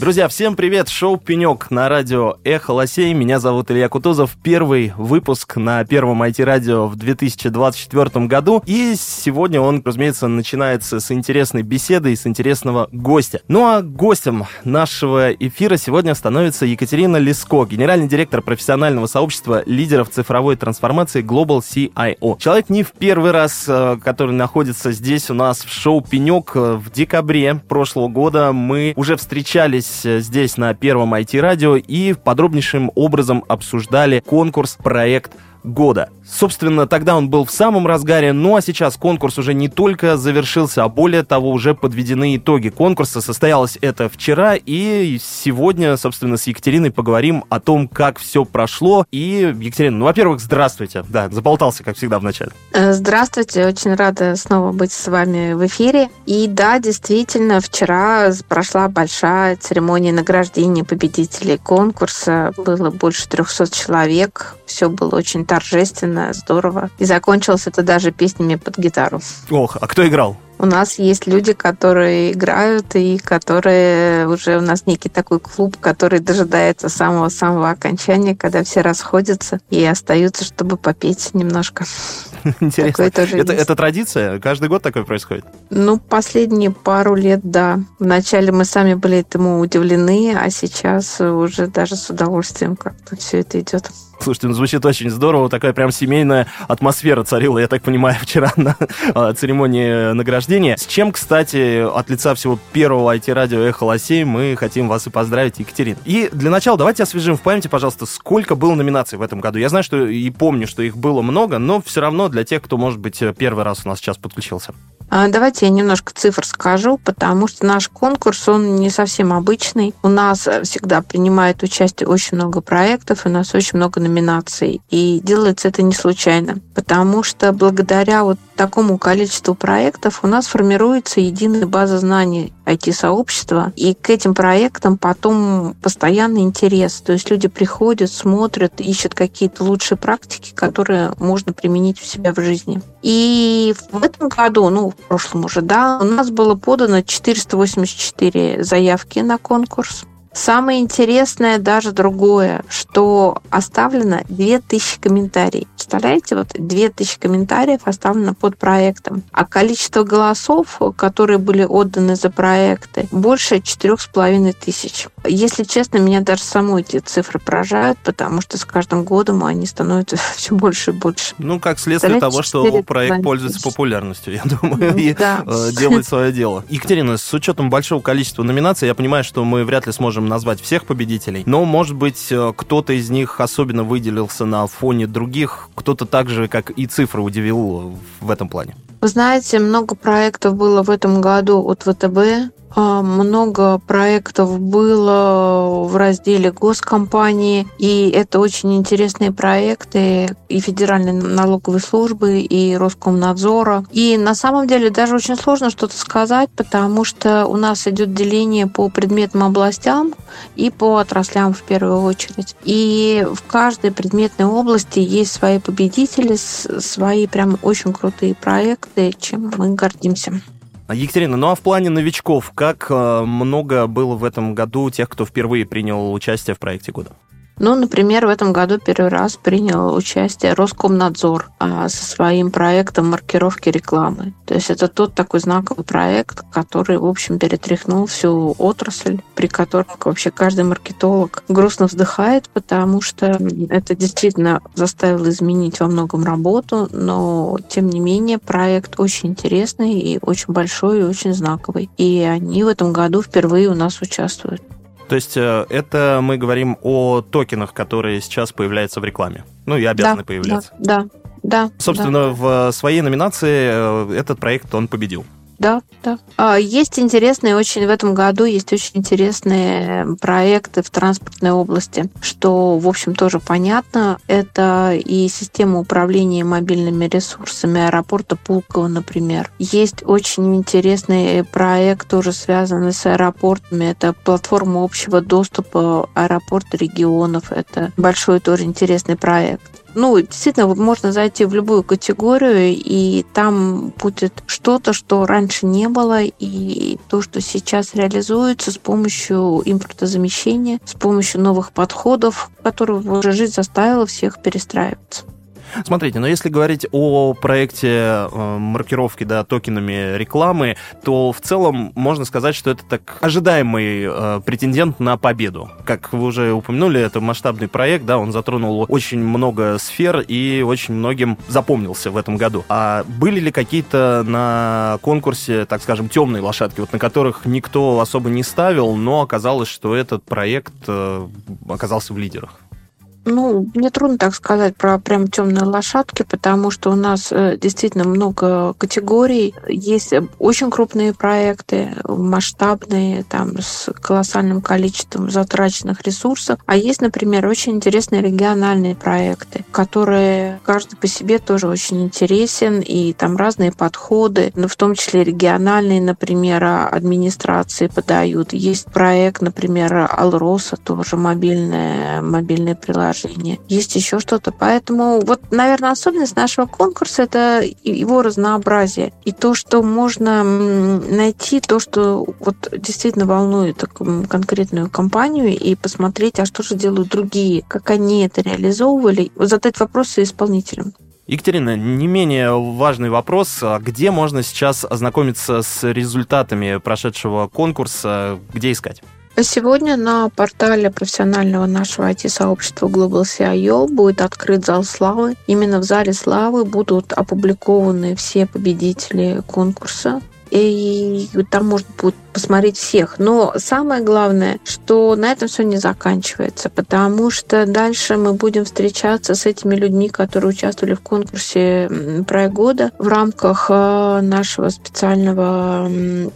Друзья, всем привет! Шоу «Пенек» на радио «Эхо Лосей». Меня зовут Илья Кутузов. Первый выпуск на первом IT-радио в 2024 году. И сегодня он, разумеется, начинается с интересной беседы и с интересного гостя. Ну а гостем нашего эфира сегодня становится Екатерина Леско, генеральный директор профессионального сообщества лидеров цифровой трансформации Global CIO. Человек не в первый раз, э, который находится здесь у нас в шоу «Пенек» в декабре прошлого года. Мы уже встречались э, здесь на первом IT-радио и подробнейшим образом обсуждали конкурс проект года. Собственно, тогда он был в самом разгаре, ну а сейчас конкурс уже не только завершился, а более того, уже подведены итоги конкурса. Состоялось это вчера, и сегодня, собственно, с Екатериной поговорим о том, как все прошло. И, Екатерина, ну, во-первых, здравствуйте. Да, заболтался, как всегда, в начале. Э, здравствуйте, очень рада снова быть с вами в эфире. И да, действительно, вчера прошла большая церемония награждения победителей конкурса. Было больше 300 человек. Все было очень торжественно, здорово. И закончилось это даже песнями под гитару. Ох, а кто играл? У нас есть люди, которые играют, и которые уже у нас некий такой клуб, который дожидается самого-самого окончания, когда все расходятся и остаются, чтобы попеть немножко. Интересно. это, это традиция? Каждый год такое происходит? Ну, последние пару лет, да. Вначале мы сами были этому удивлены, а сейчас уже даже с удовольствием как-то все это идет. Слушайте, ну звучит очень здорово, такая прям семейная атмосфера царила, я так понимаю, вчера на а, церемонии награждения. С чем, кстати, от лица всего первого IT-радио «Эхо Лосей» мы хотим вас и поздравить, Екатерина. И для начала давайте освежим в памяти, пожалуйста, сколько было номинаций в этом году. Я знаю, что и помню, что их было много, но все равно для тех, кто, может быть, первый раз у нас сейчас подключился. А, давайте я немножко цифр скажу, потому что наш конкурс, он не совсем обычный. У нас всегда принимает участие очень много проектов, у нас очень много номинаций. И делается это не случайно, потому что благодаря вот такому количеству проектов у нас формируется единая база знаний IT-сообщества, и к этим проектам потом постоянный интерес. То есть люди приходят, смотрят, ищут какие-то лучшие практики, которые можно применить у себя в жизни. И в этом году, ну, в прошлом уже, да, у нас было подано 484 заявки на конкурс. Самое интересное даже другое, что оставлено 2000 комментариев. Представляете, вот 2000 комментариев оставлено под проектом. А количество голосов, которые были отданы за проекты, больше четырех с половиной тысяч. Если честно, меня даже самой эти цифры поражают, потому что с каждым годом они становятся все больше и больше. Ну, как следствие того, что проект пользуется популярностью, я думаю, и э, делает свое дело. Екатерина, с учетом большого количества номинаций, я понимаю, что мы вряд ли сможем можем назвать всех победителей, но, может быть, э, кто-то из них особенно выделился на фоне других, кто-то так же, как и цифры, удивил в этом плане. Вы знаете, много проектов было в этом году от ВТБ. А, много проектов было в разделе госкомпании, и это очень интересные проекты и Федеральной налоговой службы, и Роскомнадзора. И на самом деле даже очень сложно что-то сказать, потому что у нас идет деление по предметным областям и по отраслям в первую очередь. И в каждой предметной области есть свои победители, свои прям очень крутые проекты, чем мы гордимся. Екатерина, ну а в плане новичков, как э, много было в этом году тех, кто впервые принял участие в проекте года? Ну, например, в этом году первый раз принял участие Роскомнадзор а, со своим проектом маркировки рекламы. То есть это тот такой знаковый проект, который, в общем, перетряхнул всю отрасль, при котором вообще каждый маркетолог грустно вздыхает, потому что это действительно заставило изменить во многом работу, но, тем не менее, проект очень интересный и очень большой, и очень знаковый. И они в этом году впервые у нас участвуют. То есть э, это мы говорим о токенах, которые сейчас появляются в рекламе. Ну и обязаны да, появляться. Да, да. да Собственно, да. в своей номинации э, этот проект он победил да, да. А, есть интересные очень в этом году есть очень интересные проекты в транспортной области, что, в общем, тоже понятно. Это и система управления мобильными ресурсами аэропорта Пулково, например. Есть очень интересный проект, тоже связанный с аэропортами. Это платформа общего доступа аэропорта регионов. Это большой тоже интересный проект. Ну, действительно, можно зайти в любую категорию, и там будет что-то, что раньше не было, и то, что сейчас реализуется с помощью импортозамещения, с помощью новых подходов, которые уже жизнь заставила всех перестраиваться. Смотрите, но если говорить о проекте э, маркировки да, токенами рекламы, то в целом можно сказать, что это так ожидаемый э, претендент на победу. Как вы уже упомянули, это масштабный проект, да, он затронул очень много сфер и очень многим запомнился в этом году. А были ли какие-то на конкурсе, так скажем, темные лошадки, вот на которых никто особо не ставил, но оказалось, что этот проект э, оказался в лидерах? Ну, мне трудно так сказать про прям темные лошадки, потому что у нас э, действительно много категорий. Есть очень крупные проекты, масштабные, там, с колоссальным количеством затраченных ресурсов. А есть, например, очень интересные региональные проекты, которые каждый по себе тоже очень интересен, и там разные подходы, ну, в том числе региональные, например, администрации подают. Есть проект, например, Алроса, тоже мобильное, мобильное приложение приложение, есть еще что-то. Поэтому вот, наверное, особенность нашего конкурса – это его разнообразие. И то, что можно найти, то, что вот действительно волнует конкретную компанию, и посмотреть, а что же делают другие, как они это реализовывали, задать вопросы исполнителям. Екатерина, не менее важный вопрос. А где можно сейчас ознакомиться с результатами прошедшего конкурса? Где искать? Сегодня на портале профессионального нашего IT-сообщества Global CIO будет открыт зал славы. Именно в зале славы будут опубликованы все победители конкурса и там можно будет посмотреть всех. Но самое главное, что на этом все не заканчивается, потому что дальше мы будем встречаться с этими людьми, которые участвовали в конкурсе проект года в рамках э, нашего специального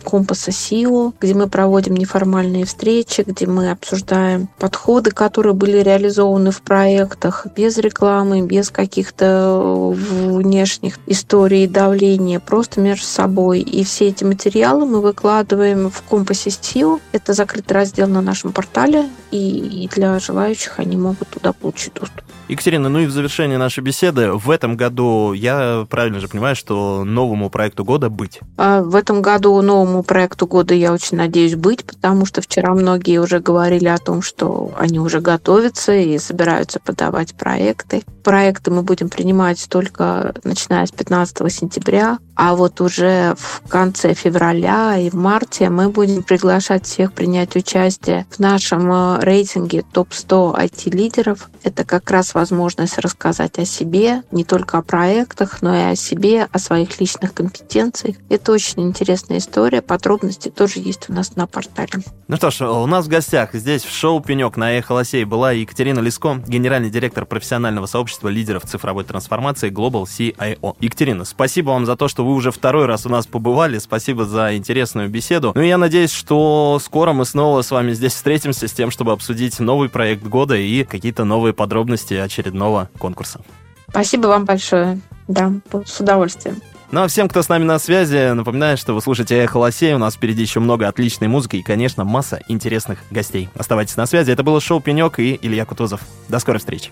компаса СИО, где мы проводим неформальные встречи, где мы обсуждаем подходы, которые были реализованы в проектах без рекламы, без каких-то внешних историй давления, просто между собой. И все эти материалы мы выкладываем в компасе SEO. Это закрытый раздел на нашем портале, и для желающих они могут туда получить доступ. Екатерина, ну и в завершение нашей беседы, в этом году, я правильно же понимаю, что новому проекту года быть? А в этом году новому проекту года я очень надеюсь быть, потому что вчера многие уже говорили о том, что они уже готовятся и собираются подавать проекты. Проекты мы будем принимать только начиная с 15 сентября, а вот уже в конце февраля и в марте мы будем приглашать всех принять участие в нашем э, рейтинге топ-100 IT-лидеров. Это как раз возможность рассказать о себе, не только о проектах, но и о себе, о своих личных компетенциях. Это очень интересная история. Подробности тоже есть у нас на портале. Ну что ж, у нас в гостях здесь в шоу «Пенек» на Эхо Лосей была Екатерина Лиско, генеральный директор профессионального сообщества лидеров цифровой трансформации Global CIO. Екатерина, спасибо вам за то, что вы уже второй раз у нас побывали. Спасибо за интересную беседу. Ну и я надеюсь, что скоро мы снова с вами здесь встретимся с тем, чтобы обсудить новый проект года и какие-то новые подробности очередного конкурса. Спасибо вам большое. Да, с удовольствием. Ну а всем, кто с нами на связи, напоминаю, что вы слушаете «Эхо Лосей». У нас впереди еще много отличной музыки и, конечно, масса интересных гостей. Оставайтесь на связи. Это было шоу «Пенек» и Илья Кутузов. До скорой встречи.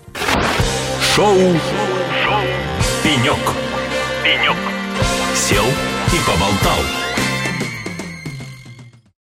Шоу, шоу. «Пенек». «Пенек». Сел и поболтал.